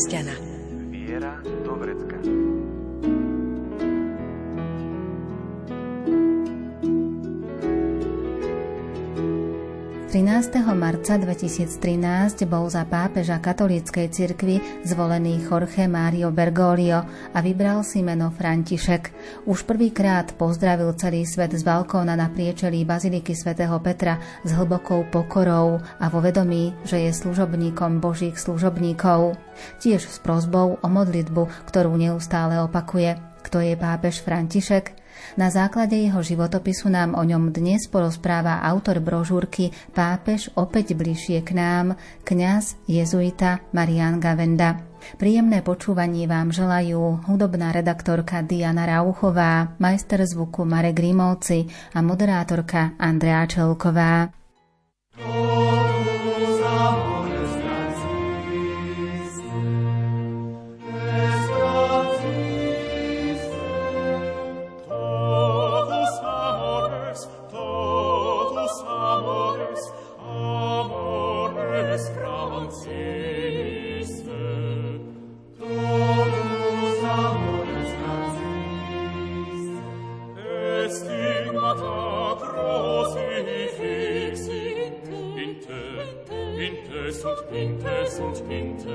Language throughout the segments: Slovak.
každého 13. marca 2013 bol za pápeža katolíckej cirkvi zvolený Jorge Mario Bergoglio a vybral si meno František. Už prvýkrát pozdravil celý svet z balkóna na priečelí Baziliky svätého Petra s hlbokou pokorou a vo vedomí, že je služobníkom Božích služobníkov. Tiež s prozbou o modlitbu, ktorú neustále opakuje. Kto je pápež František? Na základe jeho životopisu nám o ňom dnes porozpráva autor brožúrky Pápež opäť bližšie k nám, kňaz jezuita Marian Gavenda. Príjemné počúvanie vám želajú hudobná redaktorka Diana Rauchová, majster zvuku Marek Grimovci a moderátorka Andrea Čelková. Oh. Spinte sunt spinte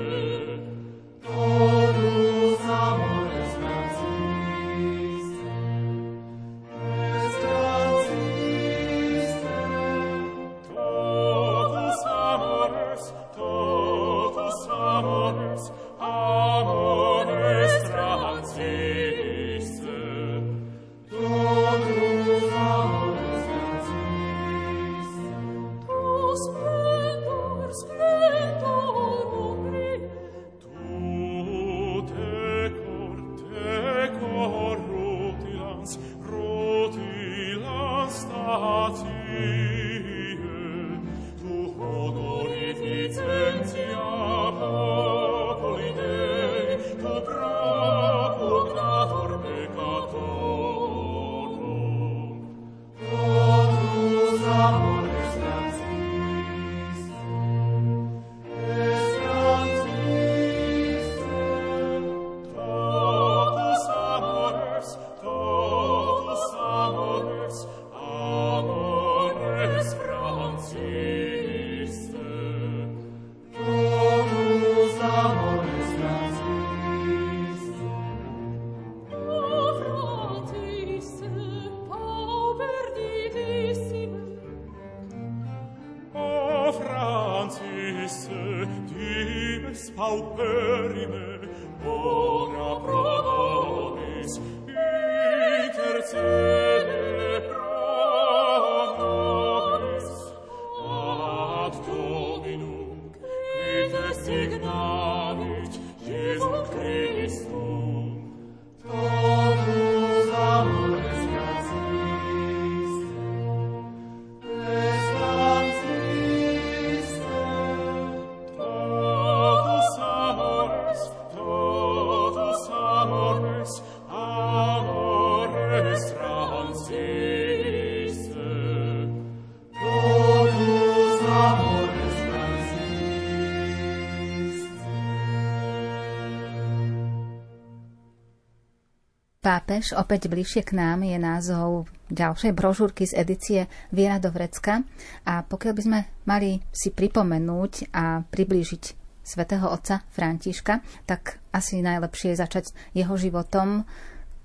Pápež opäť bližšie k nám je názov ďalšej brožúrky z edície Viera do Vrecka. A pokiaľ by sme mali si pripomenúť a priblížiť svätého otca Františka, tak asi najlepšie je začať jeho životom,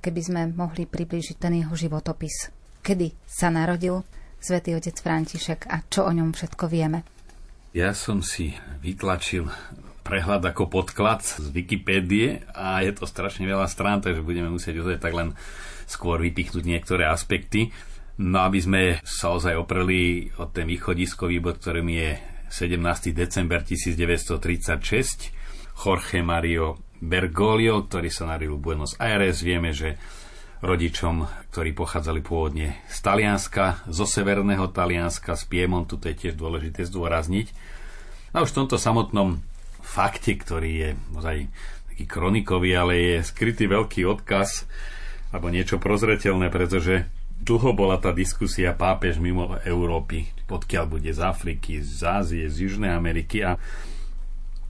keby sme mohli priblížiť ten jeho životopis. Kedy sa narodil svätý otec František a čo o ňom všetko vieme? Ja som si vytlačil prehľad ako podklad z Wikipédie a je to strašne veľa strán, takže budeme musieť ozaj tak len skôr vypichnúť niektoré aspekty. No aby sme sa ozaj opreli o ten východiskový bod, ktorým je 17. december 1936, Jorge Mario Bergoglio, ktorý sa narodil v Buenos Aires. Vieme, že rodičom, ktorí pochádzali pôvodne z Talianska, zo severného Talianska, z Piemontu, to je tiež dôležité zdôrazniť. A už v tomto samotnom fakte, ktorý je ozaj taký kronikový, ale je skrytý veľký odkaz alebo niečo prozretelné, pretože dlho bola tá diskusia pápež mimo Európy, odkiaľ bude z Afriky, z Ázie, z Južnej Ameriky a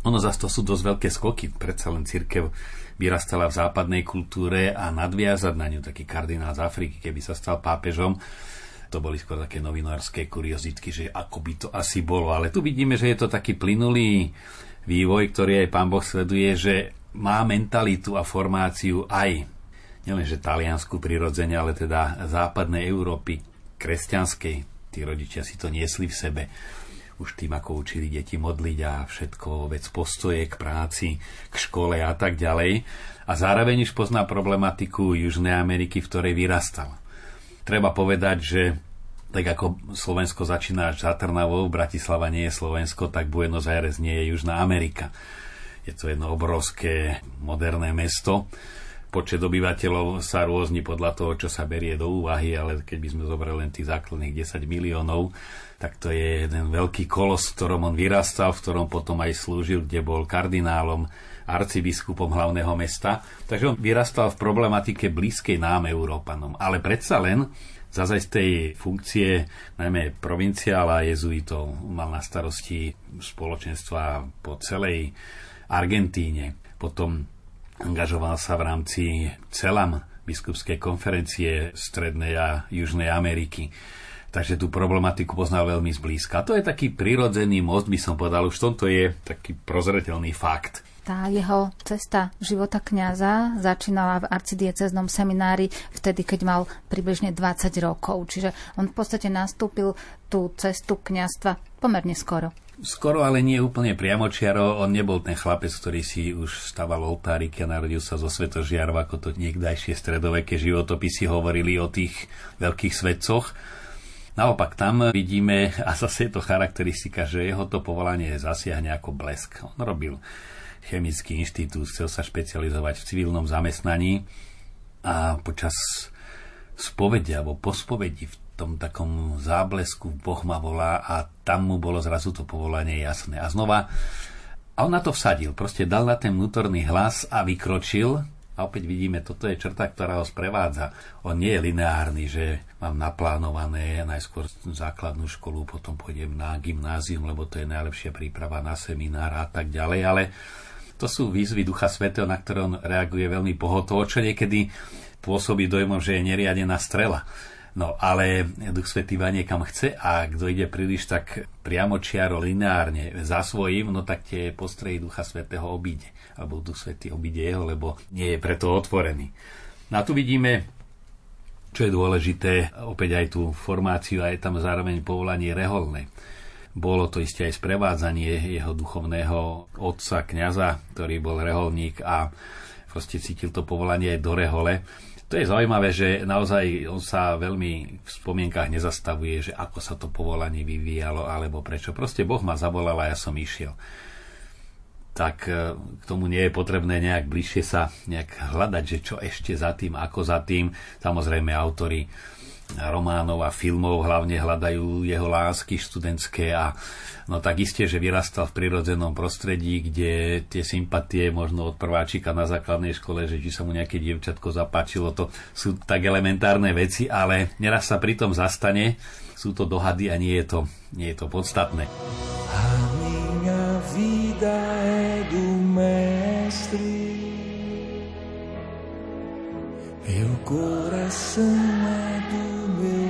ono zase to sú dosť veľké skoky, predsa len církev vyrastala v západnej kultúre a nadviazať na ňu taký kardinál z Afriky, keby sa stal pápežom, to boli skôr také novinárske kuriozitky, že ako by to asi bolo. Ale tu vidíme, že je to taký plynulý vývoj, ktorý aj pán Boh sleduje, že má mentalitu a formáciu aj nielenže taliansku prirodzene, ale teda západnej Európy, kresťanskej. Tí rodičia si to niesli v sebe už tým, ako učili deti modliť a všetko, vec postoje k práci, k škole a tak ďalej. A zároveň už pozná problematiku Južnej Ameriky, v ktorej vyrastal. Treba povedať, že tak ako Slovensko začína až za Trnavou, Bratislava nie je Slovensko, tak Buenos Aires nie je Južná Amerika. Je to jedno obrovské moderné mesto. Počet obyvateľov sa rôzni podľa toho, čo sa berie do úvahy, ale keď by sme zobrali len tých základných 10 miliónov, tak to je jeden veľký kolos, v ktorom on vyrastal, v ktorom potom aj slúžil, kde bol kardinálom, arcibiskupom hlavného mesta. Takže on vyrastal v problematike blízkej nám, Európanom. Ale predsa len zase z tej funkcie najmä provinciála jezuitov mal na starosti spoločenstva po celej Argentíne. Potom angažoval sa v rámci CELAM, biskupskej konferencie Strednej a Južnej Ameriky takže tú problematiku poznal veľmi zblízka. To je taký prirodzený most, by som povedal, už v tomto je taký prozretelný fakt. Tá jeho cesta života kňaza začínala v arcidieceznom seminári vtedy, keď mal približne 20 rokov. Čiže on v podstate nastúpil tú cestu kňazstva pomerne skoro. Skoro, ale nie úplne priamočiaro. On nebol ten chlapec, ktorý si už staval oltáriky a narodil sa zo svetožiarov, ako to niekdajšie stredoveké životopisy hovorili o tých veľkých svetcoch Naopak tam vidíme, a zase je to charakteristika, že jeho to povolanie zasiahne ako blesk. On robil chemický inštitút, chcel sa špecializovať v civilnom zamestnaní a počas spovede alebo po spovedi v tom takom záblesku Boh ma volá a tam mu bolo zrazu to povolanie jasné. A znova, a on na to vsadil, proste dal na ten vnútorný hlas a vykročil a opäť vidíme, toto je črta, ktorá ho sprevádza. On nie je lineárny, že mám naplánované najskôr základnú školu, potom pôjdem na gymnázium, lebo to je najlepšia príprava na seminár a tak ďalej, ale to sú výzvy Ducha Svetého, na ktoré on reaguje veľmi pohotovo, čo niekedy pôsobí dojmom, že je neriadená strela. No ale Duch Svetý va niekam chce a kto ide príliš tak priamo čiaro lineárne za svojím, no tak tie postrehy Ducha Svetého obíde alebo Duch Svetý obíde jeho, lebo nie je preto otvorený. No a tu vidíme, čo je dôležité, opäť aj tú formáciu a je tam zároveň povolanie reholné. Bolo to isté aj sprevádzanie jeho duchovného otca, kňaza, ktorý bol reholník a proste cítil to povolanie aj do rehole. To je zaujímavé, že naozaj on sa veľmi v spomienkach nezastavuje, že ako sa to povolanie vyvíjalo alebo prečo. Proste Boh ma zavolal a ja som išiel tak e, k tomu nie je potrebné nejak bližšie sa nejak hľadať, že čo ešte za tým, ako za tým. Samozrejme, autory románov a filmov hlavne hľadajú jeho lásky študentské a no tak isté, že vyrastal v prirodzenom prostredí, kde tie sympatie možno od prváčika na základnej škole, že či sa mu nejaké dievčatko zapáčilo, to sú tak elementárne veci, ale neraz sa pritom zastane, sú to dohady a nie je to, nie je to podstatné. Meu coração é do meu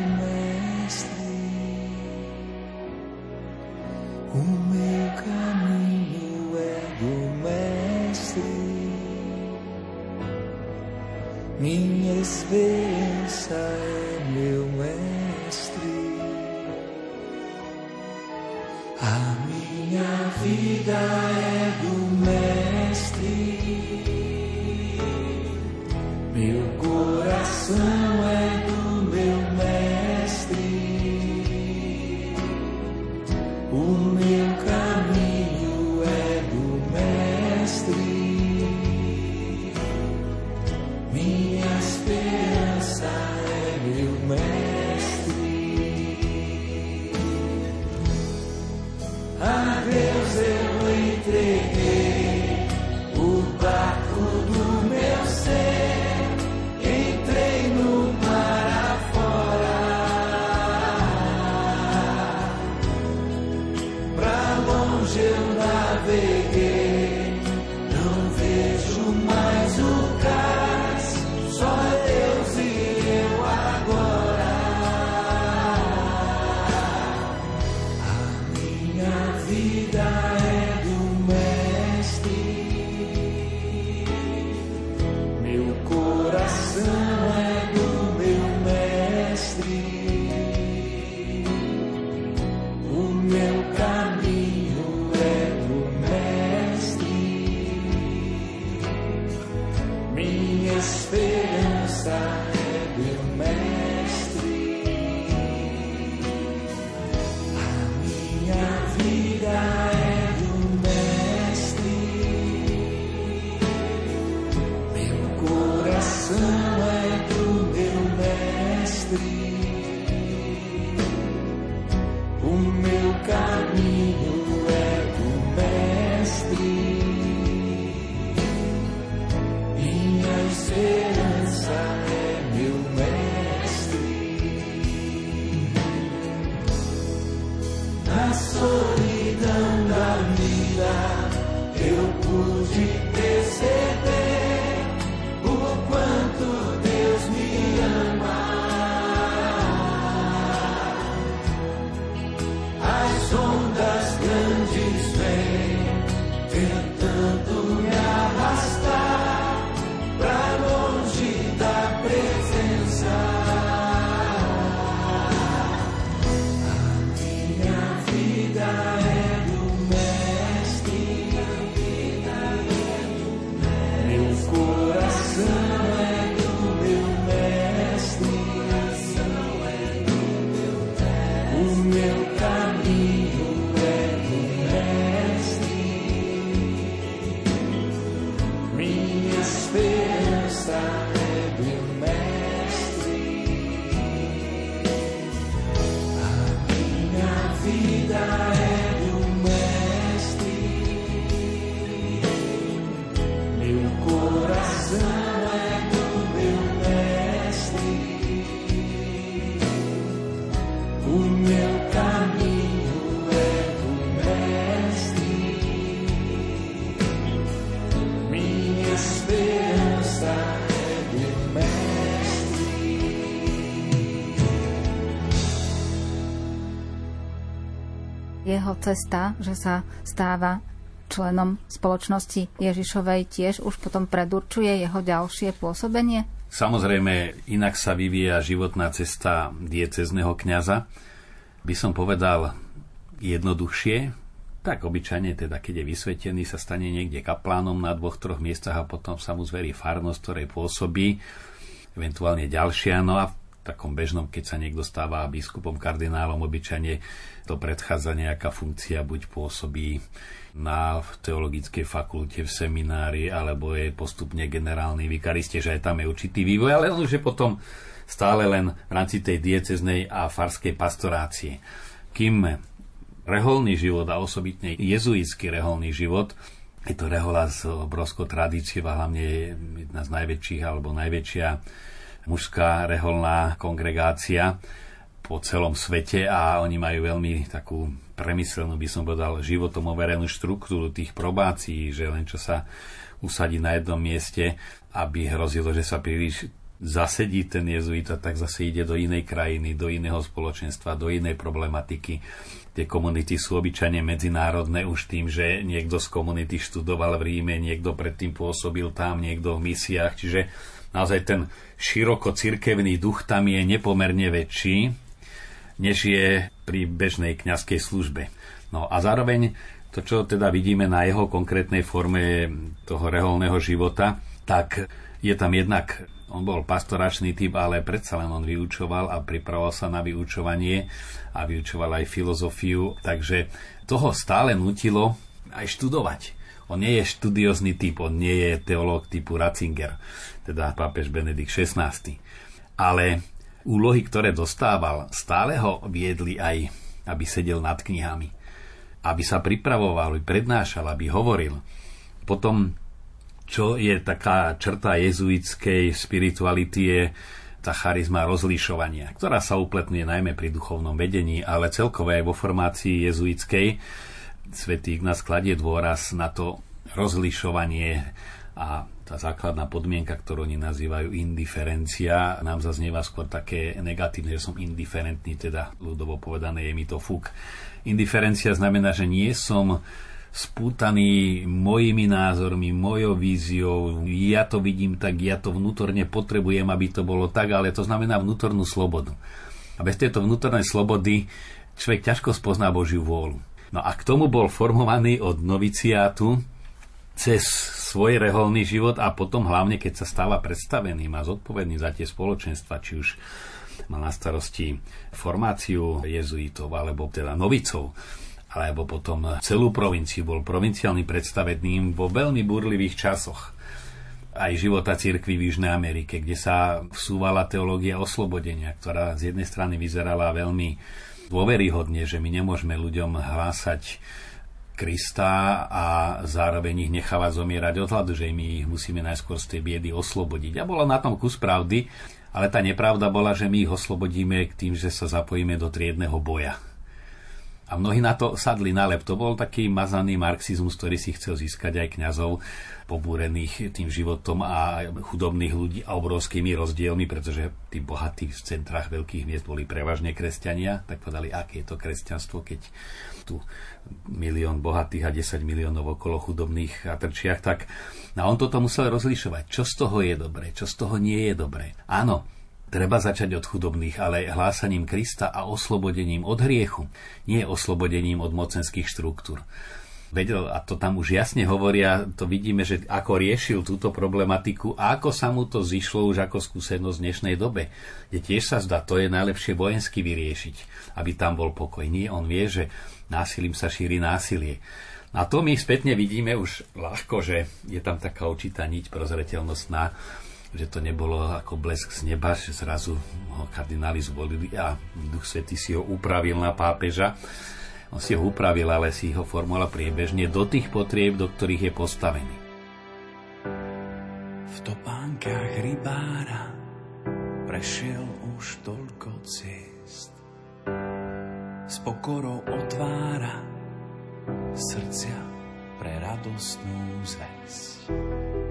jeho cesta, že sa stáva členom spoločnosti Ježišovej tiež už potom predurčuje jeho ďalšie pôsobenie? Samozrejme, inak sa vyvíja životná cesta diecezneho kňaza. By som povedal jednoduchšie, tak obyčajne teda, keď je vysvetený, sa stane niekde kaplánom na dvoch, troch miestach a potom sa mu zverí farnosť, ktorej pôsobí, eventuálne ďalšia. No a takom bežnom, keď sa niekto stáva biskupom, kardinálom, obyčajne to predchádza nejaká funkcia, buď pôsobí na teologickej fakulte, v seminári, alebo je postupne generálny vikariste, že aj tam je určitý vývoj, ale už je potom stále len v rámci tej dieceznej a farskej pastorácie. Kým reholný život a osobitne jezuitský reholný život je to rehola s obrovskou tradíciou a hlavne jedna z najväčších alebo najväčšia mužská reholná kongregácia po celom svete a oni majú veľmi takú premyslenú, by som povedal, životom overenú štruktúru tých probácií, že len čo sa usadí na jednom mieste, aby hrozilo, že sa príliš zasedí ten jezuita, tak zase ide do inej krajiny, do iného spoločenstva, do inej problematiky. Tie komunity sú obyčajne medzinárodné už tým, že niekto z komunity študoval v Ríme, niekto predtým pôsobil tam, niekto v misiách, čiže naozaj ten široko cirkevný duch tam je nepomerne väčší, než je pri bežnej kňazskej službe. No a zároveň to, čo teda vidíme na jeho konkrétnej forme toho reholného života, tak je tam jednak, on bol pastoračný typ, ale predsa len on vyučoval a pripravoval sa na vyučovanie a vyučoval aj filozofiu, takže toho stále nutilo aj študovať. On nie je štúdiozný typ, on nie je teológ typu Ratzinger teda pápež Benedikt XVI. Ale úlohy, ktoré dostával, stále ho viedli aj, aby sedel nad knihami, aby sa pripravoval, aby prednášal, aby hovoril. Potom, čo je taká črta jezuitskej spirituality, je tá charizma rozlišovania, ktorá sa upletňuje najmä pri duchovnom vedení, ale celkové aj vo formácii jezuitskej svätý Ignác kladie dôraz na to rozlišovanie a tá základná podmienka, ktorú oni nazývajú indiferencia, nám zaznieva skôr také negatívne, že som indiferentný, teda ľudovo povedané je mi to fuk. Indiferencia znamená, že nie som spútaný mojimi názormi, mojou víziou, ja to vidím tak, ja to vnútorne potrebujem, aby to bolo tak, ale to znamená vnútornú slobodu. A bez tejto vnútornej slobody človek ťažko spozná Božiu vôľu. No a k tomu bol formovaný od noviciátu cez svoj reholný život a potom hlavne, keď sa stáva predstaveným a zodpovedným za tie spoločenstva, či už mal na starosti formáciu jezuitov alebo teda novicov, alebo potom celú provinciu, bol provinciálnym predstaveným vo veľmi burlivých časoch. Aj života cirkvi v Južnej Amerike, kde sa vsúvala teológia oslobodenia, ktorá z jednej strany vyzerala veľmi dôveryhodne, že my nemôžeme ľuďom hlásať Krista a zároveň ich nechávať zomierať od hladu, že my ich musíme najskôr z tej biedy oslobodiť. A bola na tom kus pravdy, ale tá nepravda bola, že my ich oslobodíme k tým, že sa zapojíme do triedného boja. A mnohí na to sadli na lep. To bol taký mazaný marxizmus, ktorý si chcel získať aj kňazov pobúrených tým životom a chudobných ľudí a obrovskými rozdielmi, pretože tí bohatí v centrách veľkých miest boli prevažne kresťania, tak povedali, aké je to kresťanstvo, keď tu milión bohatých a 10 miliónov okolo chudobných a trčiach, tak a on toto musel rozlišovať, čo z toho je dobré, čo z toho nie je dobré. Áno, treba začať od chudobných, ale hlásaním Krista a oslobodením od hriechu, nie oslobodením od mocenských štruktúr vedel, a to tam už jasne hovoria, to vidíme, že ako riešil túto problematiku a ako sa mu to zišlo už ako skúsenosť v dnešnej dobe. Kde tiež sa zdá, to je najlepšie vojensky vyriešiť, aby tam bol pokoj. Nie, on vie, že násilím sa šíri násilie. A to my spätne vidíme už ľahko, že je tam taká určitá niť prozreteľnostná, že to nebolo ako blesk z neba, že zrazu ho kardináli zvolili a Duch Svetý si ho upravil na pápeža on si ho upravil, ale si ho formoval priebežne do tých potrieb, do ktorých je postavený. V topánkach rybára prešiel už toľko ciest. S pokorou otvára srdcia pre radostnú zväzť.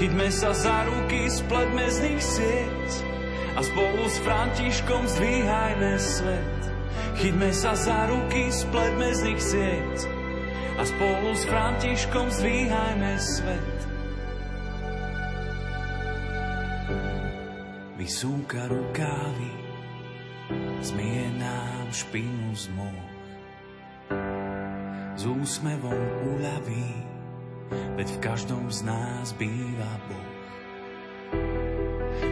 Chyťme sa za ruky, spletme z nich sieť a spolu s Františkom zdvíhajme svet. Chyťme sa za ruky, spletme z nich sieť a spolu s Františkom zdvíhajme svet. Vysúka rukávy, zmie nám špinu z moh. S úsmevom uľaví, veď v každom z nás býva Boh.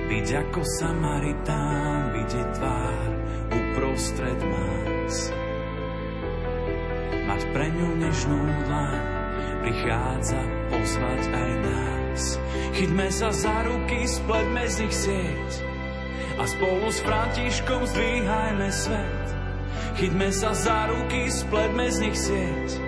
Byť ako Samaritán, vidieť tvár uprostred nás. Mať pre ňu nežnú dlaň, prichádza pozvať aj nás. Chyťme sa za ruky, spletme z nich sieť a spolu s Františkom zdvíhajme svet. Chyťme sa za ruky, spletme z nich sieť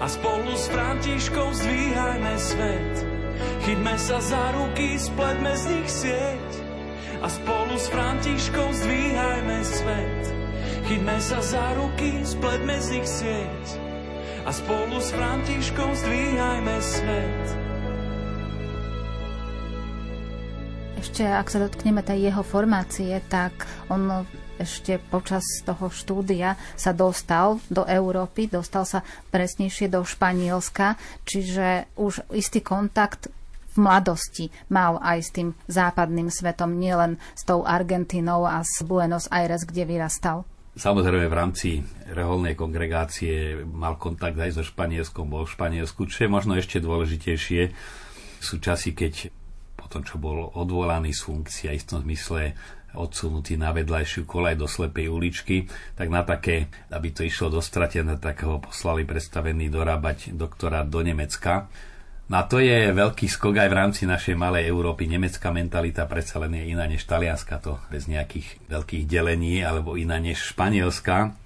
a spolu s Františkom zdvíhajme svet. Chyťme sa za ruky, spletme z nich sieť a spolu s Františkom zdvíhajme svet. Chyťme sa za ruky, spletme z nich sieť a spolu s Františkom zdvíhajme svet. Ešte ak sa dotkneme tej jeho formácie, tak on ešte počas toho štúdia sa dostal do Európy, dostal sa presnejšie do Španielska, čiže už istý kontakt v mladosti mal aj s tým západným svetom, nielen s tou Argentínou a s Buenos Aires, kde vyrastal? Samozrejme v rámci reholnej kongregácie mal kontakt aj so Španielskom, bol v Španielsku, čo je možno ešte dôležitejšie. Sú časy, keď tom, čo bol odvolaný z funkcie, v istom zmysle odsunutý na vedľajšiu kolaj do slepej uličky, tak na také, aby to išlo dostratené, tak ho poslali predstavený dorábať doktora do Nemecka No a to je veľký skok aj v rámci našej malej Európy. Nemecká mentalita predsa len je iná než talianska, to bez nejakých veľkých delení, alebo iná než španielská.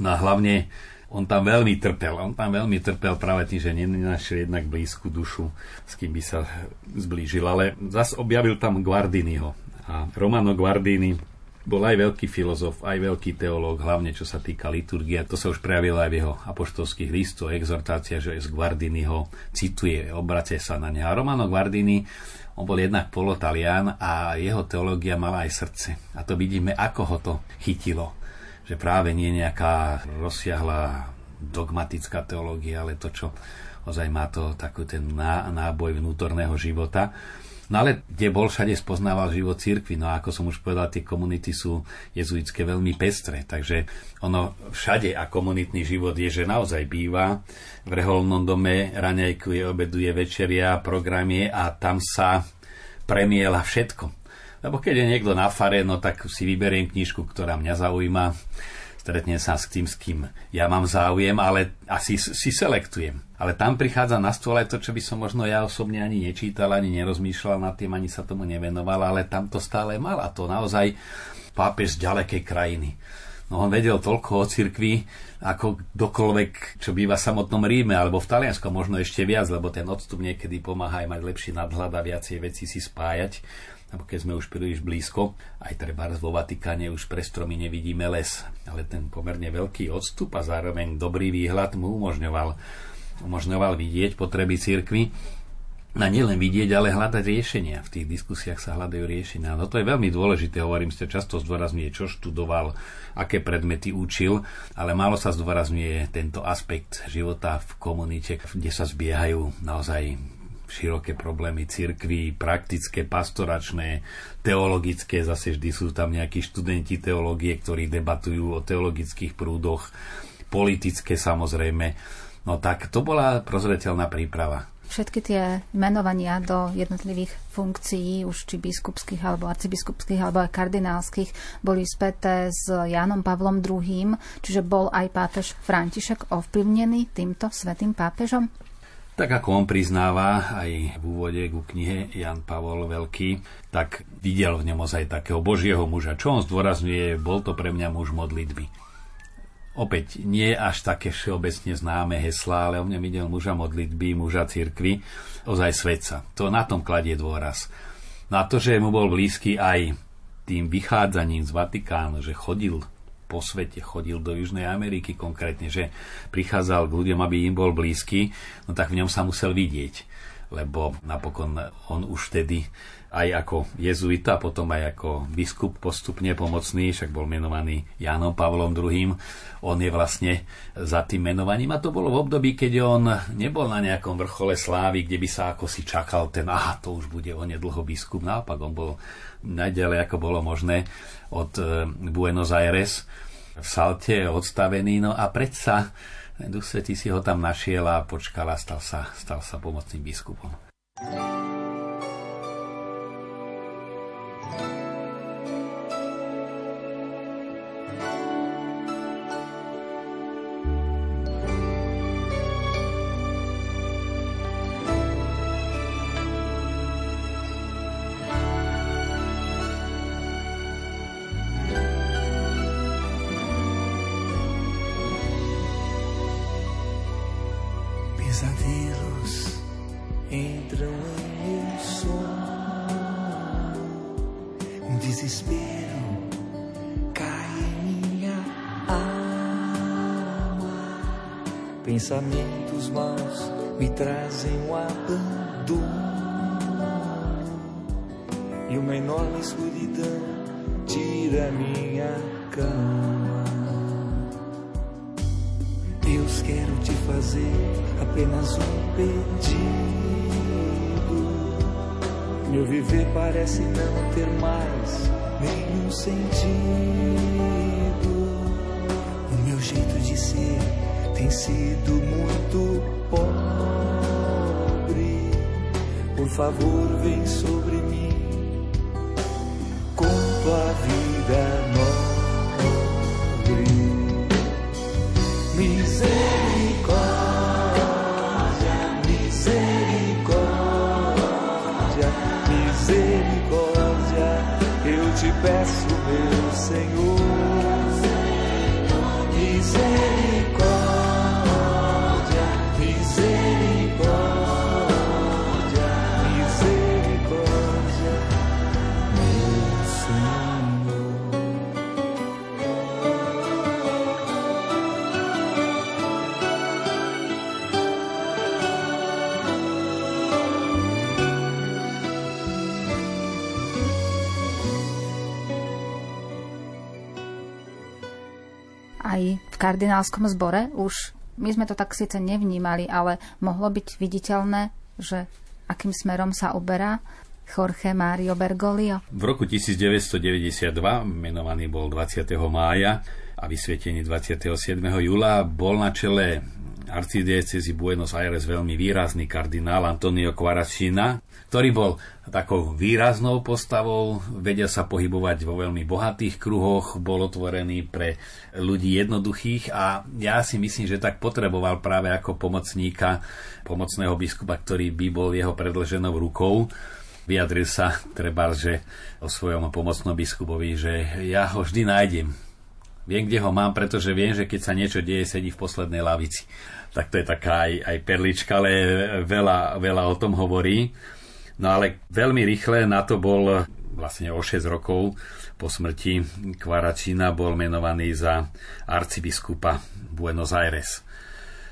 No a hlavne on tam veľmi trpel. On tam veľmi trpel práve tým, že nenašiel jednak blízku dušu, s kým by sa zblížil. Ale zas objavil tam Guardiniho. A Romano Guardini bol aj veľký filozof, aj veľký teológ, hlavne čo sa týka liturgie. To sa už prejavilo aj v jeho apoštolských listoch, exhortácia, že z Guardini ho cituje, obrace sa na neho. A Romano Guardini, on bol jednak polotalian a jeho teológia mala aj srdce. A to vidíme, ako ho to chytilo. Že práve nie nejaká rozsiahla dogmatická teológia, ale to, čo ozaj má to taký ten náboj vnútorného života. No ale kde bol, všade spoznával život cirkvi. No a ako som už povedal, tie komunity sú jezuitské veľmi pestré. Takže ono všade a komunitný život je, že naozaj býva. V reholnom dome raňajkuje, obeduje, večeria, programy a tam sa premiela všetko. Lebo keď je niekto na fare, no tak si vyberiem knižku, ktorá mňa zaujíma stretnem sa s tým, s kým ja mám záujem, ale asi si selektujem. Ale tam prichádza na stôl aj to, čo by som možno ja osobne ani nečítal, ani nerozmýšľal nad tým, ani sa tomu nevenoval, ale tam to stále mal a to naozaj pápež z ďalekej krajiny. No on vedel toľko o cirkvi, ako kdokoľvek, čo býva v samotnom Ríme, alebo v Taliansku možno ešte viac, lebo ten odstup niekedy pomáha aj mať lepší nadhľad a viacej veci si spájať keď sme už príliš blízko, aj treba vo Vatikáne už pre stromy nevidíme les, ale ten pomerne veľký odstup a zároveň dobrý výhľad mu umožňoval, umožňoval vidieť potreby cirkvy a nielen vidieť, ale hľadať riešenia. V tých diskusiách sa hľadajú riešenia. No to je veľmi dôležité, hovorím, ste často zdôrazňuje, čo študoval, aké predmety učil, ale málo sa zdôrazňuje tento aspekt života v komunite, kde sa zbiehajú naozaj široké problémy cirkví, praktické, pastoračné, teologické, zase vždy sú tam nejakí študenti teológie, ktorí debatujú o teologických prúdoch, politické samozrejme. No tak to bola prozreteľná príprava. Všetky tie menovania do jednotlivých funkcií, už či biskupských, alebo arcibiskupských, alebo aj kardinálskych, boli späté s Jánom Pavlom II, čiže bol aj pápež František ovplyvnený týmto svetým pápežom? Tak ako on priznáva aj v úvode ku knihe Jan Pavol Veľký, tak videl v ňom ozaj takého božieho muža. Čo on zdôrazňuje, bol to pre mňa muž modlitby. Opäť nie až také všeobecne známe heslá, ale o mňa videl muža modlitby, muža cirkvy, ozaj svetca. To na tom kladie dôraz. Na to, že mu bol blízky aj tým vychádzaním z Vatikánu, že chodil po svete, chodil do Južnej Ameriky konkrétne, že prichádzal k ľuďom, aby im bol blízky, no tak v ňom sa musel vidieť, lebo napokon on už vtedy aj ako jezuita, potom aj ako biskup postupne pomocný, však bol menovaný Jánom Pavlom II. On je vlastne za tým menovaním a to bolo v období, keď on nebol na nejakom vrchole slávy, kde by sa ako si čakal ten, aha, to už bude onedlho biskup. Naopak, on bol najďalej, ako bolo možné od eh, Buenos Aires v salte odstavený, no a predsa Duch Svetý si ho tam našiel a počkal a stal sa, stal sa pomocným biskupom. Pensamentos v kardinálskom zbore už my sme to tak síce nevnímali, ale mohlo byť viditeľné, že akým smerom sa uberá Jorge Mario Bergoglio. V roku 1992, menovaný bol 20. mája a vysvietený 27. júla, bol na čele arcidiecezy Buenos Aires veľmi výrazný kardinál Antonio Quaracina, ktorý bol takou výraznou postavou, vedel sa pohybovať vo veľmi bohatých kruhoch, bol otvorený pre ľudí jednoduchých a ja si myslím, že tak potreboval práve ako pomocníka, pomocného biskupa, ktorý by bol jeho predlženou rukou. Vyjadril sa treba, že o svojom pomocnom biskupovi, že ja ho vždy nájdem. Viem, kde ho mám, pretože viem, že keď sa niečo deje, sedí v poslednej lavici. Tak to je taká aj, aj perlička, ale veľa, veľa o tom hovorí. No ale veľmi rýchle na to bol vlastne o 6 rokov po smrti Kvaracina bol menovaný za arcibiskupa Buenos Aires.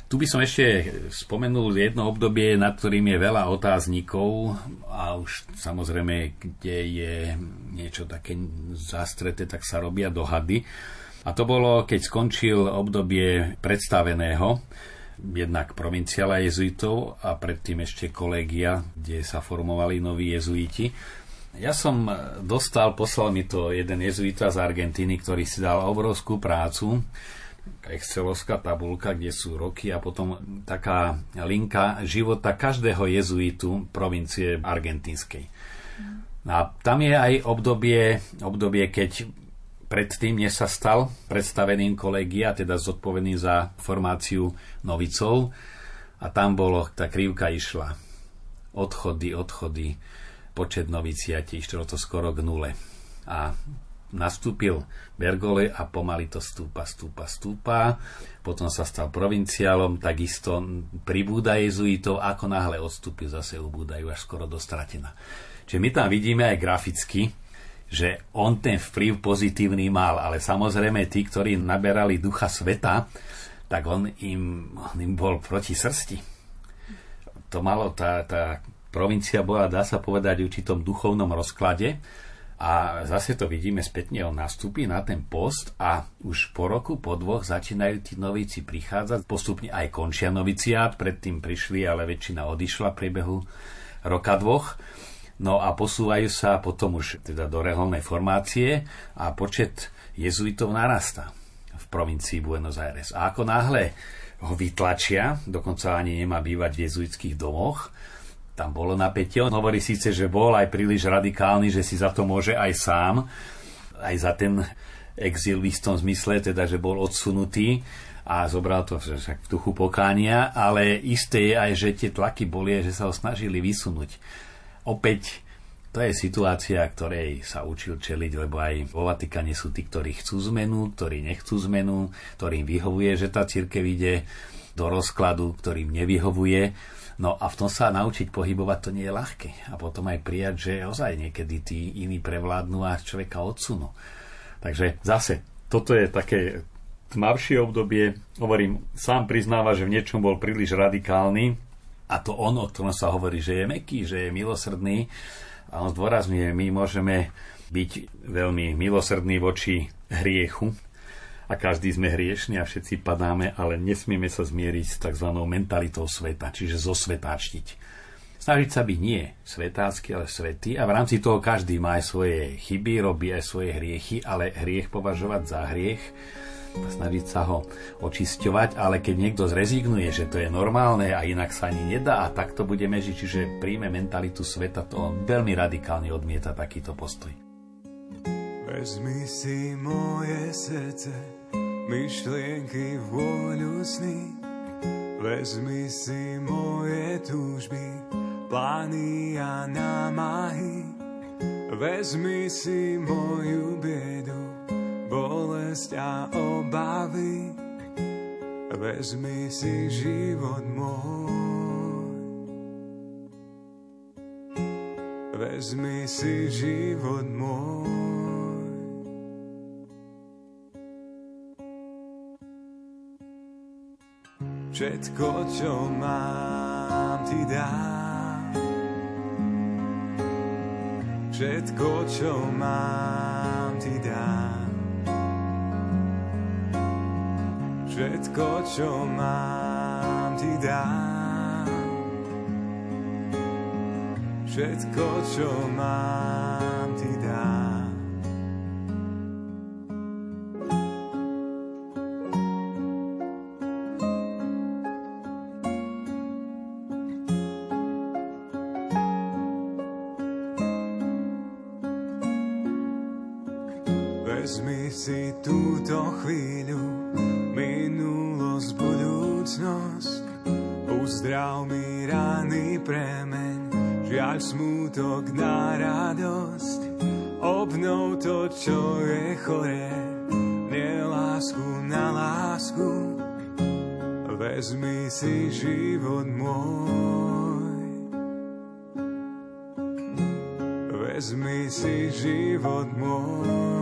Tu by som ešte spomenul jedno obdobie, nad ktorým je veľa otáznikov a už samozrejme, kde je niečo také zastreté, tak sa robia dohady. A to bolo, keď skončil obdobie predstaveného, jednak provinciála jezuitov a predtým ešte kolegia, kde sa formovali noví jezuiti. Ja som dostal, poslal mi to jeden jezuita z Argentíny, ktorý si dal obrovskú prácu, excelovská tabulka, kde sú roky a potom taká linka života každého jezuitu provincie argentínskej. A tam je aj obdobie, obdobie keď predtým, než sa stal predstaveným kolegia, teda zodpovedný za formáciu novicov, a tam bolo, tá krivka išla. Odchody, odchody, počet noviciatí, išlo to skoro k nule. A nastúpil Bergole a pomaly to stúpa, stúpa, stúpa. Potom sa stal provinciálom, takisto pribúda jezuitov, ako náhle odstúpil, zase ubúdajú až skoro do stratená. Čiže my tam vidíme aj graficky, že on ten vplyv pozitívny mal, ale samozrejme tí, ktorí naberali ducha sveta, tak on im, on im bol proti srsti. To malo, tá, tá provincia bola, dá sa povedať, v určitom duchovnom rozklade, a zase to vidíme spätne, on nastúpi na ten post a už po roku, po dvoch začínajú tí novíci prichádzať. Postupne aj končia noviciát, predtým prišli, ale väčšina odišla v priebehu roka dvoch. No a posúvajú sa potom už teda do reholnej formácie a počet jezuitov narasta v provincii Buenos Aires. A ako náhle ho vytlačia, dokonca ani nemá bývať v jezuitských domoch, tam bolo napätie. On hovorí síce, že bol aj príliš radikálny, že si za to môže aj sám, aj za ten exil v istom zmysle, teda, že bol odsunutý a zobral to však v duchu pokánia, ale isté je aj, že tie tlaky boli, že sa ho snažili vysunúť. Opäť to je situácia, ktorej sa učil čeliť, lebo aj vo Vatikáne sú tí, ktorí chcú zmenu, ktorí nechcú zmenu, ktorým vyhovuje, že tá církev ide do rozkladu, ktorým nevyhovuje. No a v tom sa naučiť pohybovať to nie je ľahké. A potom aj prijať, že ozaj niekedy tí iní prevládnu a človeka odsunú. Takže zase, toto je také tmavšie obdobie. Hovorím, sám priznáva, že v niečom bol príliš radikálny. A to on, o ktorom sa hovorí, že je meký, že je milosrdný. A on zdôrazňuje, my môžeme byť veľmi milosrdní voči hriechu, a každý sme hriešni a všetci padáme, ale nesmieme sa zmieriť s tzv. mentalitou sveta, čiže zosvetáčniť. Snažiť sa byť nie svetácky, ale svetý a v rámci toho každý má aj svoje chyby, robí aj svoje hriechy, ale hriech považovať za hriech snažiť sa ho očisťovať, ale keď niekto zrezignuje, že to je normálne a inak sa ani nedá a takto budeme žiť, čiže príjme mentalitu sveta, to on veľmi radikálne odmieta takýto postoj. Vezmi si moje srdce, myšlienky, vôľu sny. Vezmi si moje túžby, plány a námahy. Vezmi si moju biedu, bolesť a obavy. Vezmi si život môj. Vezmi si život môj. Všetko, čo mám, ti dám. Všetko, čo mám, ti dám. Všetko, čo mám, ti dám. Všetko, čo mám, ti dám. Vezmi si túto chvíľu, minulosť, budúcnosť. Uzdrav mi rany premeň, žiaľ smútok na radosť. Obnov to, čo je choré, nelásku na lásku. Vezmi si život môj. Vezmi si život môj.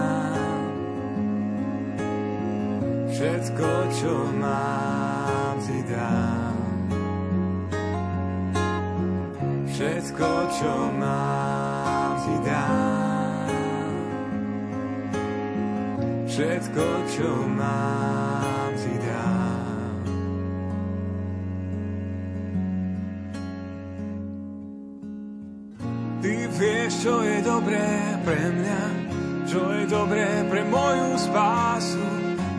Všetko, čo mám, ti dám. Všetko, čo mám, ti dám. Všetko, čo mám, ti dám. Ty vieš, čo je dobré pre mňa, čo je dobré pre moju spásu.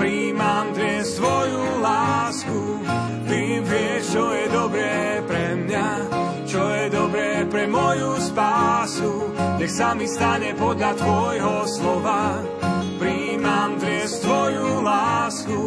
Príjmam dnes tvoju lásku. Ty vieš, čo je dobré pre mňa, čo je dobré pre moju spásu. Nech sa mi stane podľa tvojho slova. Príjmam dnes tvoju lásku.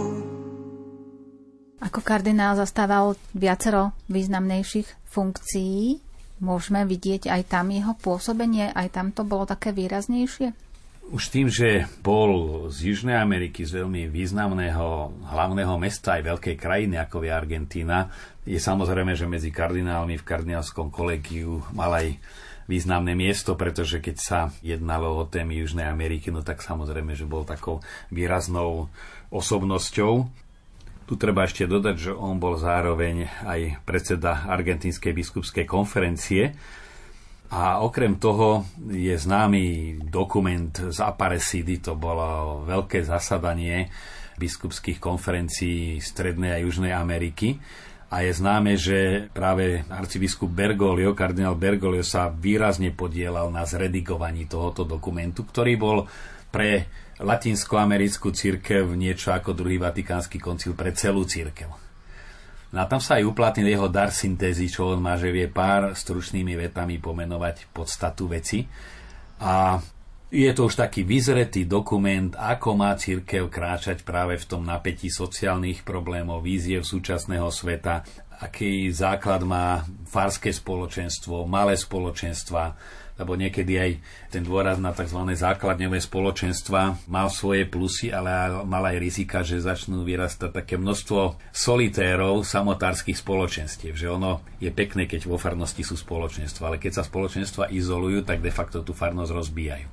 Ako kardinál zastával viacero významnejších funkcií, môžeme vidieť aj tam jeho pôsobenie, aj tam to bolo také výraznejšie? Už tým, že bol z Južnej Ameriky, z veľmi významného hlavného mesta aj veľkej krajiny, ako je Argentína, je samozrejme, že medzi kardinálmi v kardinálskom kolegiu mal aj významné miesto, pretože keď sa jednalo o témy Južnej Ameriky, no tak samozrejme, že bol takou výraznou osobnosťou. Tu treba ešte dodať, že on bol zároveň aj predseda Argentínskej biskupskej konferencie, a okrem toho je známy dokument z Aparecidy, to bolo veľké zasadanie biskupských konferencií Strednej a Južnej Ameriky. A je známe, že práve arcibiskup Bergoglio, kardinál Bergoglio sa výrazne podielal na zredigovaní tohoto dokumentu, ktorý bol pre latinskoamerickú církev niečo ako druhý vatikánsky koncil pre celú církev. No a tam sa aj uplatnil jeho dar syntézy, čo on má, že vie pár stručnými vetami pomenovať podstatu veci. A je to už taký vyzretý dokument, ako má církev kráčať práve v tom napätí sociálnych problémov, víziev súčasného sveta, aký základ má farské spoločenstvo, malé spoločenstva, lebo niekedy aj ten dôraz na tzv. základňové spoločenstva mal svoje plusy, ale mal aj rizika, že začnú vyrastať také množstvo solitérov samotárskych spoločenstiev. Že ono je pekné, keď vo farnosti sú spoločenstva, ale keď sa spoločenstva izolujú, tak de facto tú farnosť rozbíjajú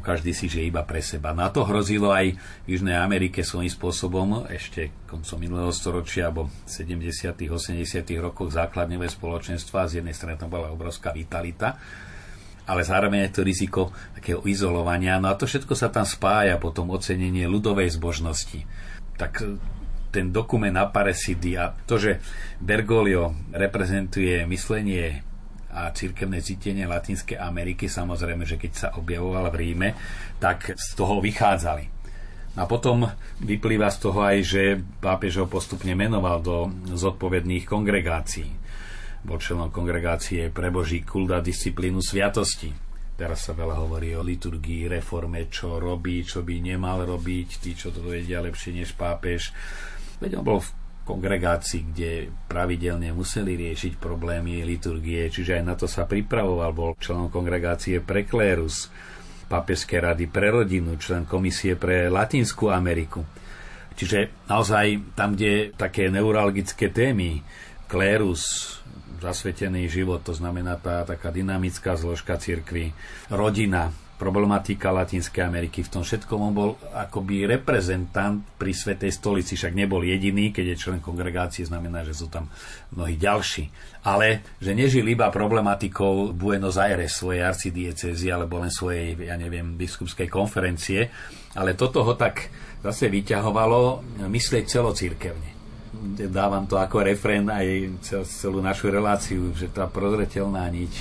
každý si žije iba pre seba. Na to hrozilo aj v Južnej Amerike svojím spôsobom ešte koncom minulého storočia alebo 70 80 rokoch základňové spoločenstva. Z jednej strany tam bola obrovská vitalita, ale zároveň je to riziko takého izolovania. No a to všetko sa tam spája potom ocenenie ľudovej zbožnosti. Tak e, ten dokument Aparecidy a to, že Bergoglio reprezentuje myslenie a církevné cítenie Latinskej Ameriky, samozrejme, že keď sa objavoval v Ríme, tak z toho vychádzali. A potom vyplýva z toho aj, že pápež ho postupne menoval do zodpovedných kongregácií. Bol členom kongregácie pre Boží kult a disciplínu sviatosti. Teraz sa veľa hovorí o liturgii, reforme, čo robí, čo by nemal robiť, tí, čo to vedia lepšie než pápež. Veď on bol v kongregácií, kde pravidelne museli riešiť problémy liturgie, čiže aj na to sa pripravoval, bol členom kongregácie pre klérus, papežské rady pre rodinu, člen komisie pre Latinskú Ameriku. Čiže naozaj tam, kde také neuralgické témy, klérus, zasvetený život, to znamená tá taká dynamická zložka cirkvy, rodina, problematika Latinskej Ameriky. V tom všetkom on bol akoby reprezentant pri Svetej stolici, však nebol jediný, keď je člen kongregácie, znamená, že sú tam mnohí ďalší. Ale že nežil iba problematikou Buenos Aires, svojej arcidiecezy, alebo len svojej, ja neviem, biskupskej konferencie, ale toto ho tak zase vyťahovalo myslieť celocírkevne dávam to ako refrén aj celú našu reláciu, že tá prozretelná niť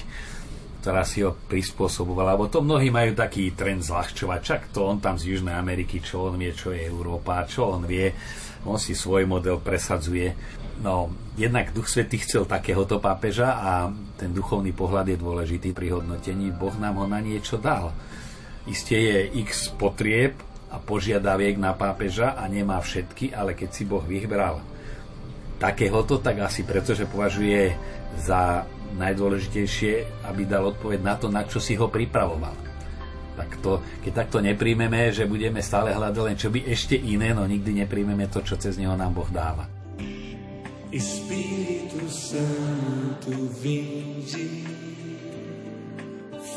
ktorá si ho prispôsobovala, lebo to mnohí majú taký trend zľahčovať, čak to on tam z Južnej Ameriky, čo on vie, čo je Európa, čo on vie, on si svoj model presadzuje. No, jednak Duch Svetý chcel takéhoto pápeža a ten duchovný pohľad je dôležitý pri hodnotení. Boh nám ho na niečo dal. Isté je x potrieb a požiadaviek na pápeža a nemá všetky, ale keď si Boh vybral takéhoto, tak asi preto, že považuje za najdôležitejšie, aby dal odpoveď na to, na čo si ho pripravoval. Tak to, keď takto nepríjmeme, že budeme stále hľadať len čo by ešte iné, no nikdy nepríjmeme to, čo cez neho nám Boh dáva. Espírito Santo vinde,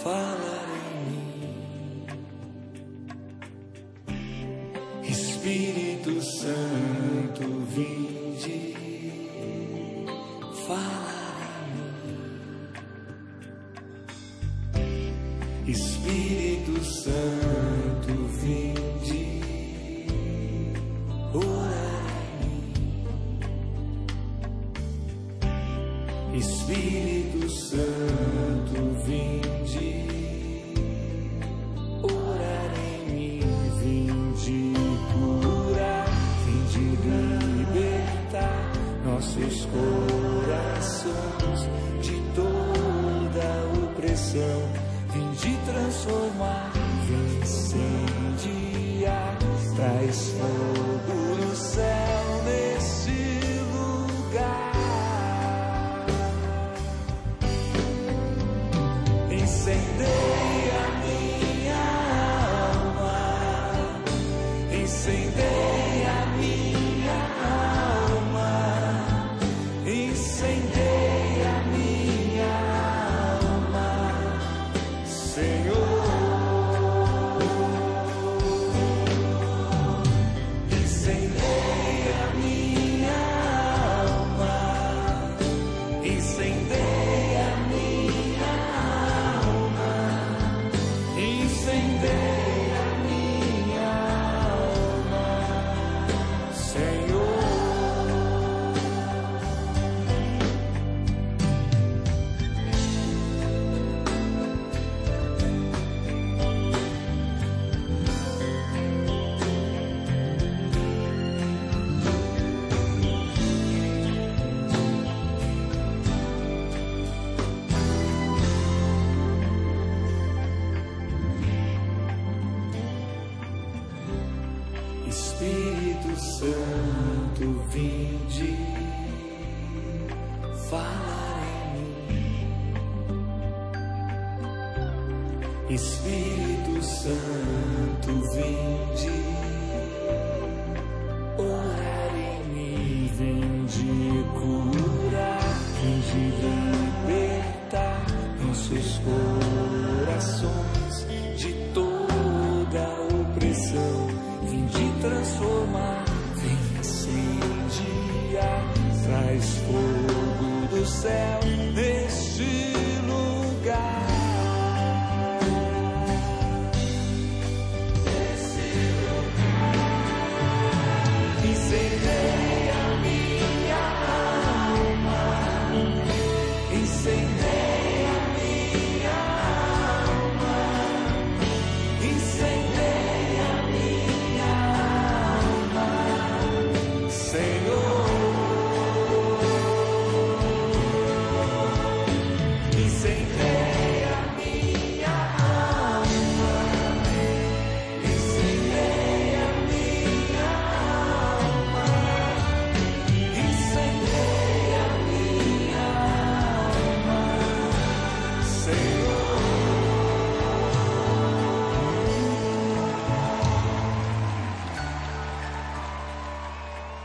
fala em mim. Espírito Santo vinde, fala Espírito Santo, vinde, orar em Espírito Santo, vinde, transformar, vem incendiar, traz fogo no céu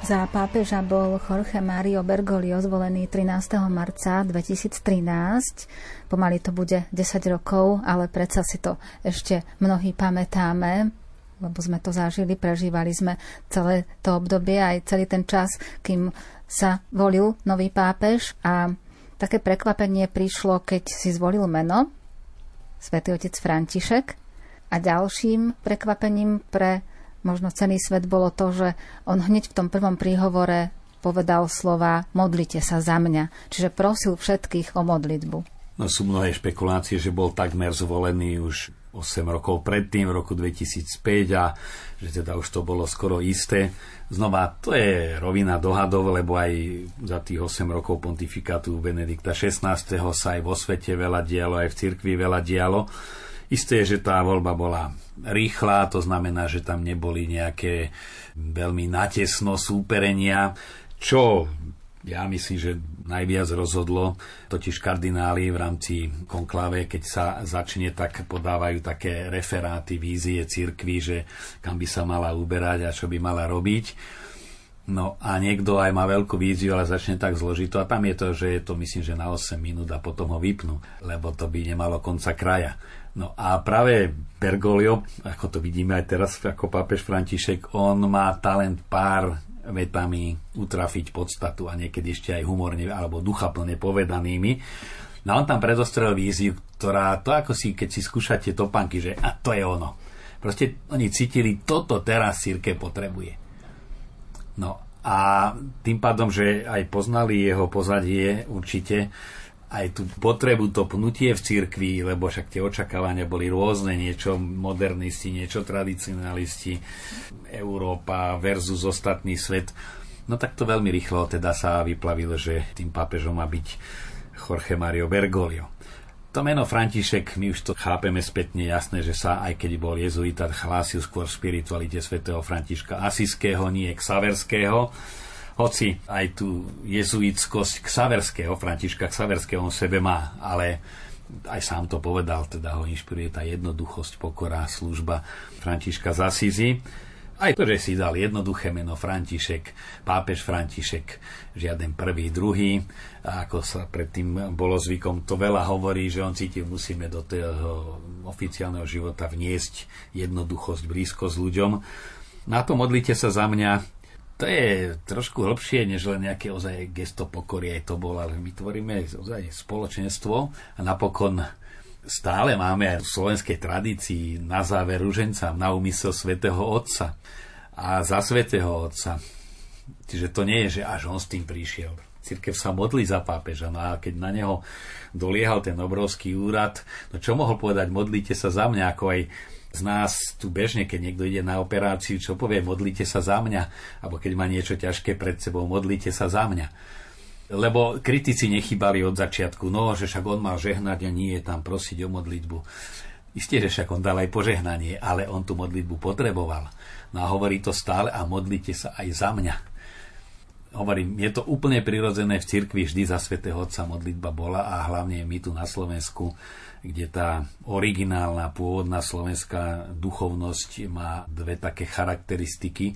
Za pápeža bol Jorge Mario Bergoglio zvolený 13. marca 2013. Pomaly to bude 10 rokov, ale predsa si to ešte mnohí pamätáme, lebo sme to zažili, prežívali sme celé to obdobie, aj celý ten čas, kým sa volil nový pápež a také prekvapenie prišlo, keď si zvolil meno svätý otec František a ďalším prekvapením pre možno celý svet bolo to, že on hneď v tom prvom príhovore povedal slova modlite sa za mňa. Čiže prosil všetkých o modlitbu. No sú mnohé špekulácie, že bol takmer zvolený už 8 rokov predtým, v roku 2005 a že teda už to bolo skoro isté. Znova, to je rovina dohadov, lebo aj za tých 8 rokov pontifikátu Benedikta XVI. sa aj vo svete veľa dialo, aj v cirkvi veľa dialo. Isté je, že tá voľba bola rýchla, to znamená, že tam neboli nejaké veľmi natesno súperenia, čo ja myslím, že najviac rozhodlo, totiž kardináli v rámci konkláve, keď sa začne, tak podávajú také referáty, vízie cirkvi, že kam by sa mala uberať a čo by mala robiť. No a niekto aj má veľkú víziu, ale začne tak zložito a tam je to, že je to myslím, že na 8 minút a potom ho vypnú, lebo to by nemalo konca kraja. No a práve Bergoglio, ako to vidíme aj teraz ako pápež František, on má talent pár vetami utrafiť podstatu a niekedy ešte aj humorne alebo duchaplne povedanými. No on tam predostrel víziu, ktorá to ako si, keď si skúšate topanky, že a to je ono. Proste oni cítili, toto teraz círke potrebuje. No a tým pádom, že aj poznali jeho pozadie určite, aj tú potrebu, to pnutie v cirkvi, lebo však tie očakávania boli rôzne, niečo modernisti, niečo tradicionalisti, Európa versus ostatný svet. No tak to veľmi rýchlo teda sa vyplavilo, že tým pápežom má byť Jorge Mario Bergoglio. To meno František, my už to chápeme spätne jasné, že sa, aj keď bol jezuita, chlásil skôr spiritualite svätého Františka Asiského, nie Ksaverského hoci aj tú jezuitskosť Ksaverského, Františka Ksaverského on sebe má, ale aj sám to povedal, teda ho inšpiruje tá jednoduchosť, pokora, služba Františka z Asízy. Aj to, že si dal jednoduché meno František, pápež František, žiaden prvý, druhý. A ako sa predtým bolo zvykom, to veľa hovorí, že on cítil, musíme do toho oficiálneho života vniesť jednoduchosť, blízko s ľuďom. Na to modlite sa za mňa, to je trošku hlbšie, než len nejaké ozaj gesto pokory, aj to bol, ale my tvoríme ozaj spoločenstvo a napokon stále máme aj v slovenskej tradícii na záver ruženca na úmysel svätého Otca a za svätého Otca. Čiže to nie je, že až on s tým prišiel. Cirkev sa modlí za pápeža, no a keď na neho doliehal ten obrovský úrad, no čo mohol povedať, modlíte sa za mňa, ako aj z nás tu bežne, keď niekto ide na operáciu, čo povie, modlite sa za mňa, alebo keď má niečo ťažké pred sebou, modlite sa za mňa. Lebo kritici nechybali od začiatku, no, že však on mal žehnať a nie je tam prosiť o modlitbu. Isté, že však on dal aj požehnanie, ale on tú modlitbu potreboval. No a hovorí to stále a modlite sa aj za mňa. hovorím, je to úplne prirodzené v cirkvi, vždy za svätého Otca modlitba bola a hlavne my tu na Slovensku, kde tá originálna, pôvodná slovenská duchovnosť má dve také charakteristiky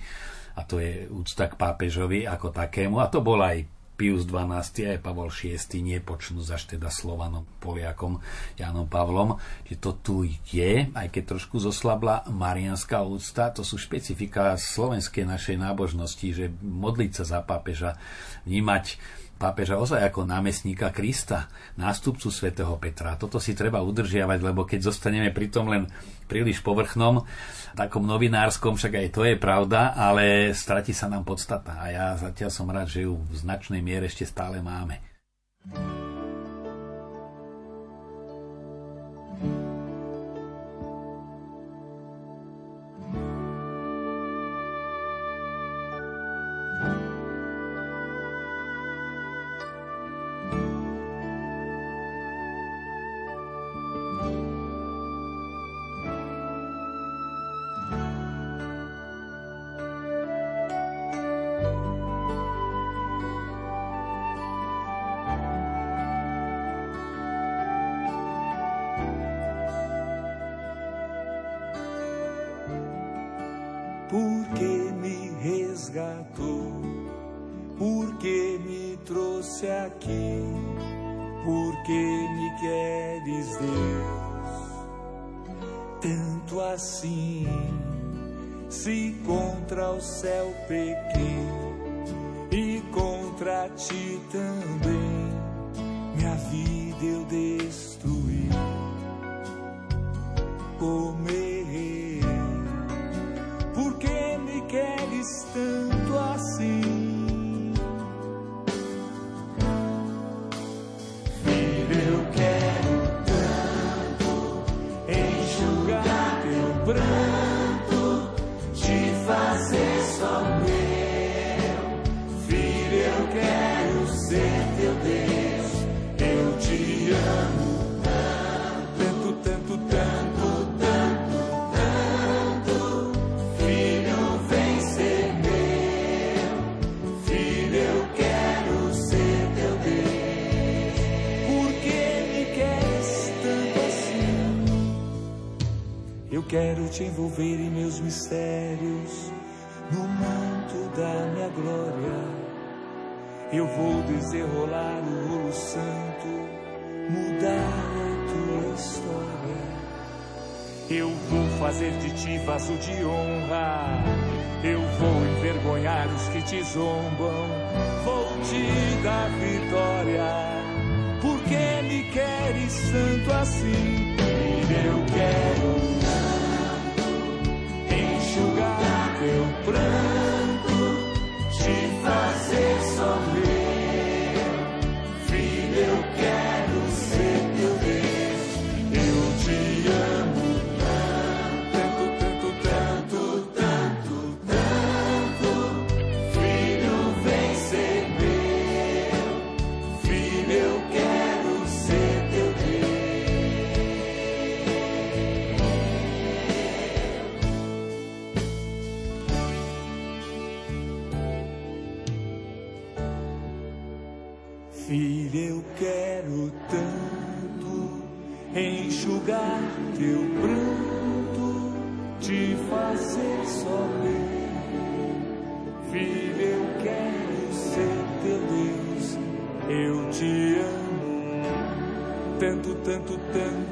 a to je úcta k pápežovi ako takému a to bol aj Pius XII aj Pavol VI, nie počnú až teda Slovanom, Poliakom, Jánom Pavlom, že to tu je, aj keď trošku zoslabla marianská úcta, to sú špecifika slovenskej našej nábožnosti, že modliť sa za pápeža, vnímať pápeža ozaj ako námestníka Krista, nástupcu svätého Petra. Toto si treba udržiavať, lebo keď zostaneme pri tom len príliš povrchnom, takom novinárskom, však aj to je pravda, ale stratí sa nám podstata a ja zatiaľ som rád, že ju v značnej miere ešte stále máme. resgatou, porque me trouxe aqui, porque me queres Deus, tanto assim, se contra o céu pequei e contra ti também, minha vida eu dei te envolver em meus mistérios, no manto da minha glória. Eu vou desenrolar o rolo santo, mudar a tua história. Eu vou fazer de ti vaso de honra. Eu vou envergonhar os que te zombam. Vou te dar vitória. Porque me queres tanto assim? tutto tempo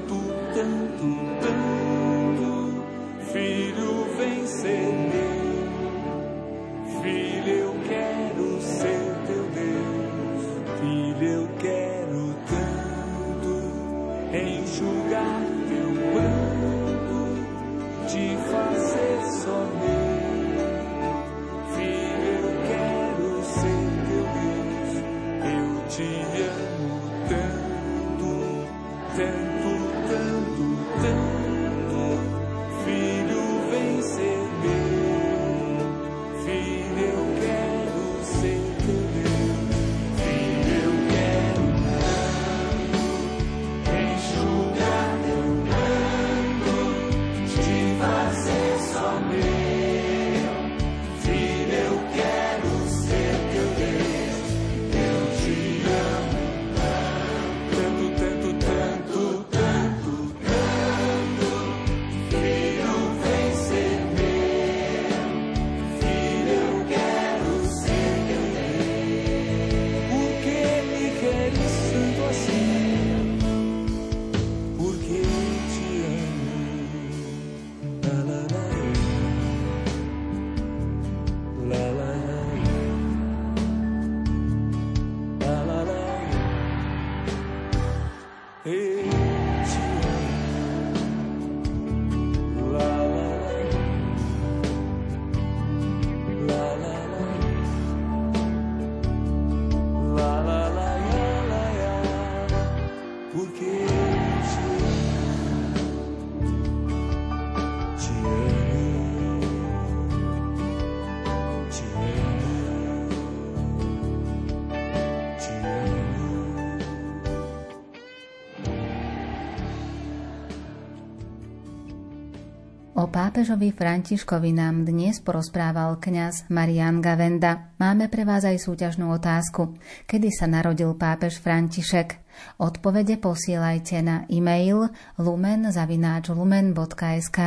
pápežovi Františkovi nám dnes porozprával kňaz Marian Gavenda. Máme pre vás aj súťažnú otázku. Kedy sa narodil pápež František? Odpovede posielajte na e-mail lumen.lumen.sk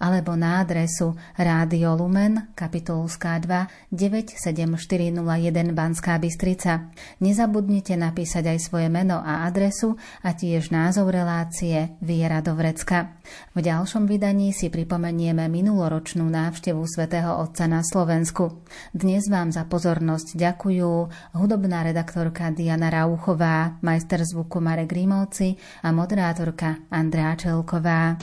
alebo na adresu Rádio Lumen, kapitulská 2, 97401 Banská Bystrica. Nezabudnite napísať aj svoje meno a adresu a tiež názov relácie Viera do Vrecka. V ďalšom vydaní si pripomenieme minuloročnú návštevu svätého Otca na Slovensku. Dnes vám za pozornosť ďakujú hudobná redaktorka Diana Rauchová, majster zvuku Marek Rímovci a moderátorka Andrea Čelková.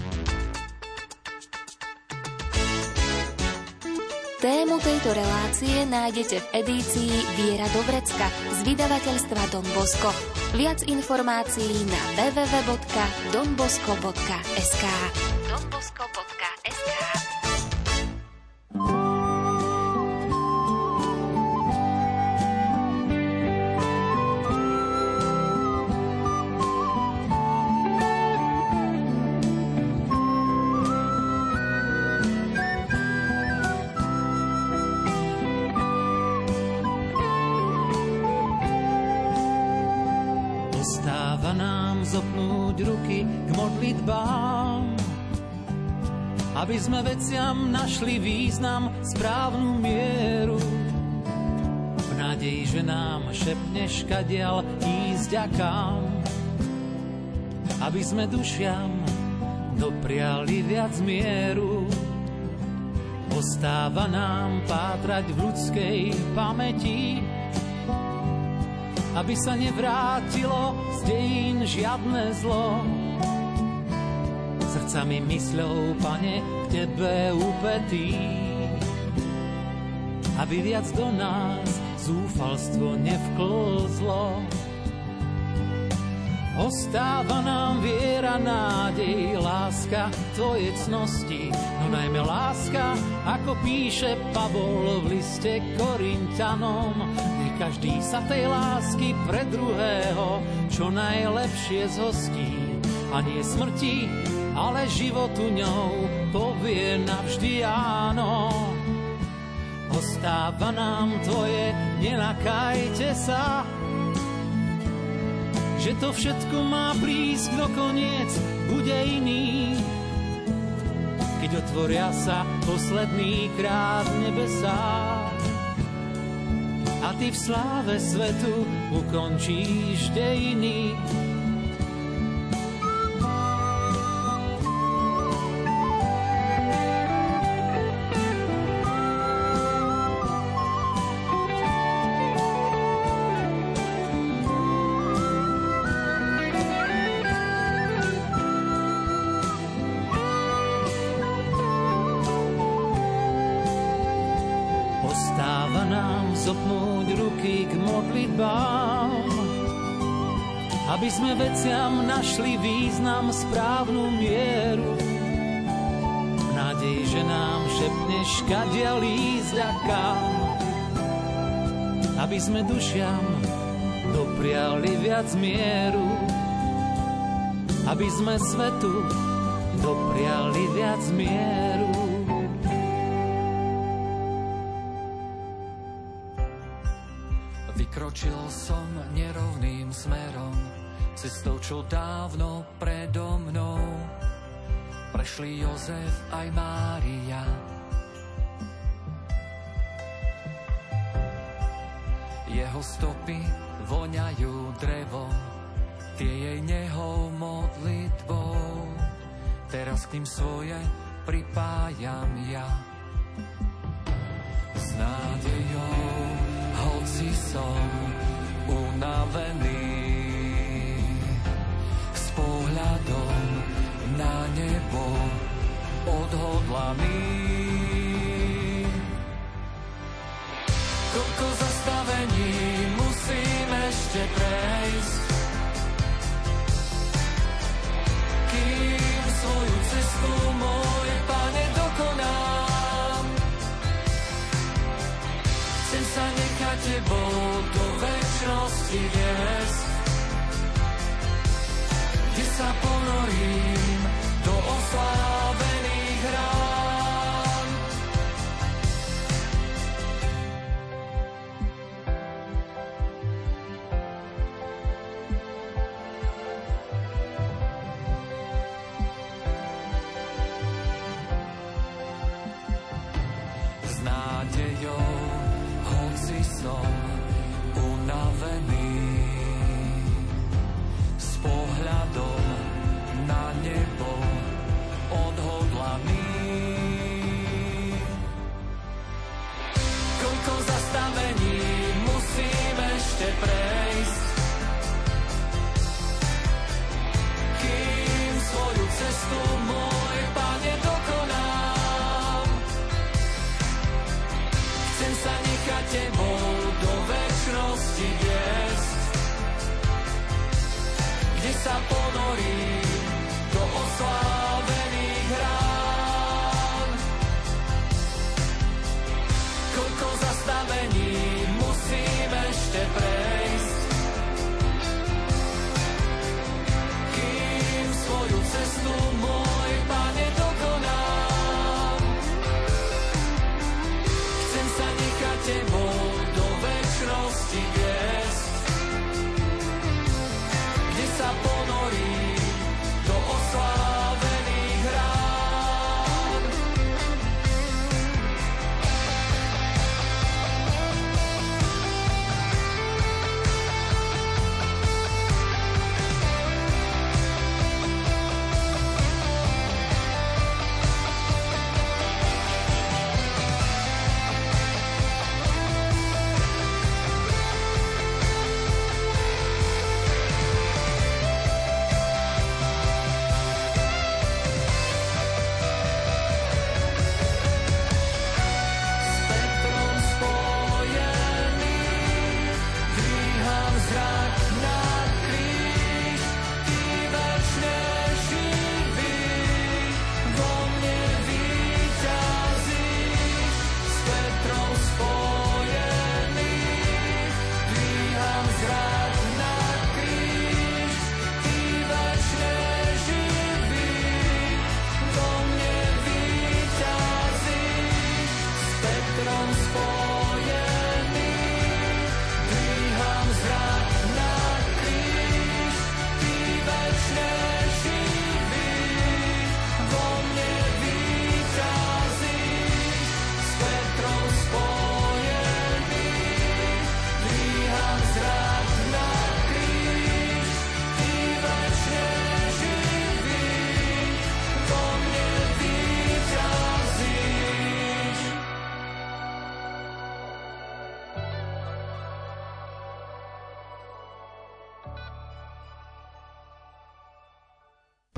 Tému tejto relácie nájdete v edícii Viera Dobrecka z vydavateľstva Don Bosco. Viac informácií na www.donbosco.sk donbosco.sk veciam našli význam, správnu mieru. V nádeji, že nám šepneš kadial ísť a kam, aby sme dušiam dopriali viac mieru. Ostáva nám pátrať v ľudskej pamäti, aby sa nevrátilo z dejín žiadne zlo srdcami mysľou, pane, tebe upetý. Aby viac do nás zúfalstvo nevklzlo. Ostáva nám viera, nádej, láska, tvoje cnosti, no najmä láska, ako píše Pavol v liste Korintanom. Nech každý sa tej lásky pre druhého čo najlepšie zhostí a nie smrti, ale životu ňou povie navždy áno. Ostáva nám tvoje, nenakajte sa, že to všetko má prísť do koniec, bude iný. Keď otvoria sa posledný krát nebesá a ty v sláve svetu ukončíš dejiny. aby sme veciam našli význam, správnu mieru. V nádeji, že nám šepneš, kadia ísť a kam. Aby sme dušiam dopriali viac mieru. Aby sme svetu dopriali viac mieru. Vykročil som nerovným smerom cestou, čo dávno predo mnou prešli Jozef aj Mária. Jeho stopy voňajú drevo, tie jej nehou modlitbou. Teraz k tým svoje pripájam ja. S nádejou, hoci som unavený, pohľadom na nebo odhodlaný. Koľko zastavení musím ešte prejsť, kým svoju cestu môj pane dokonám. Chcem sa nechať tebou do väčšnosti viesť, sa ponorím do oslávených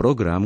Program,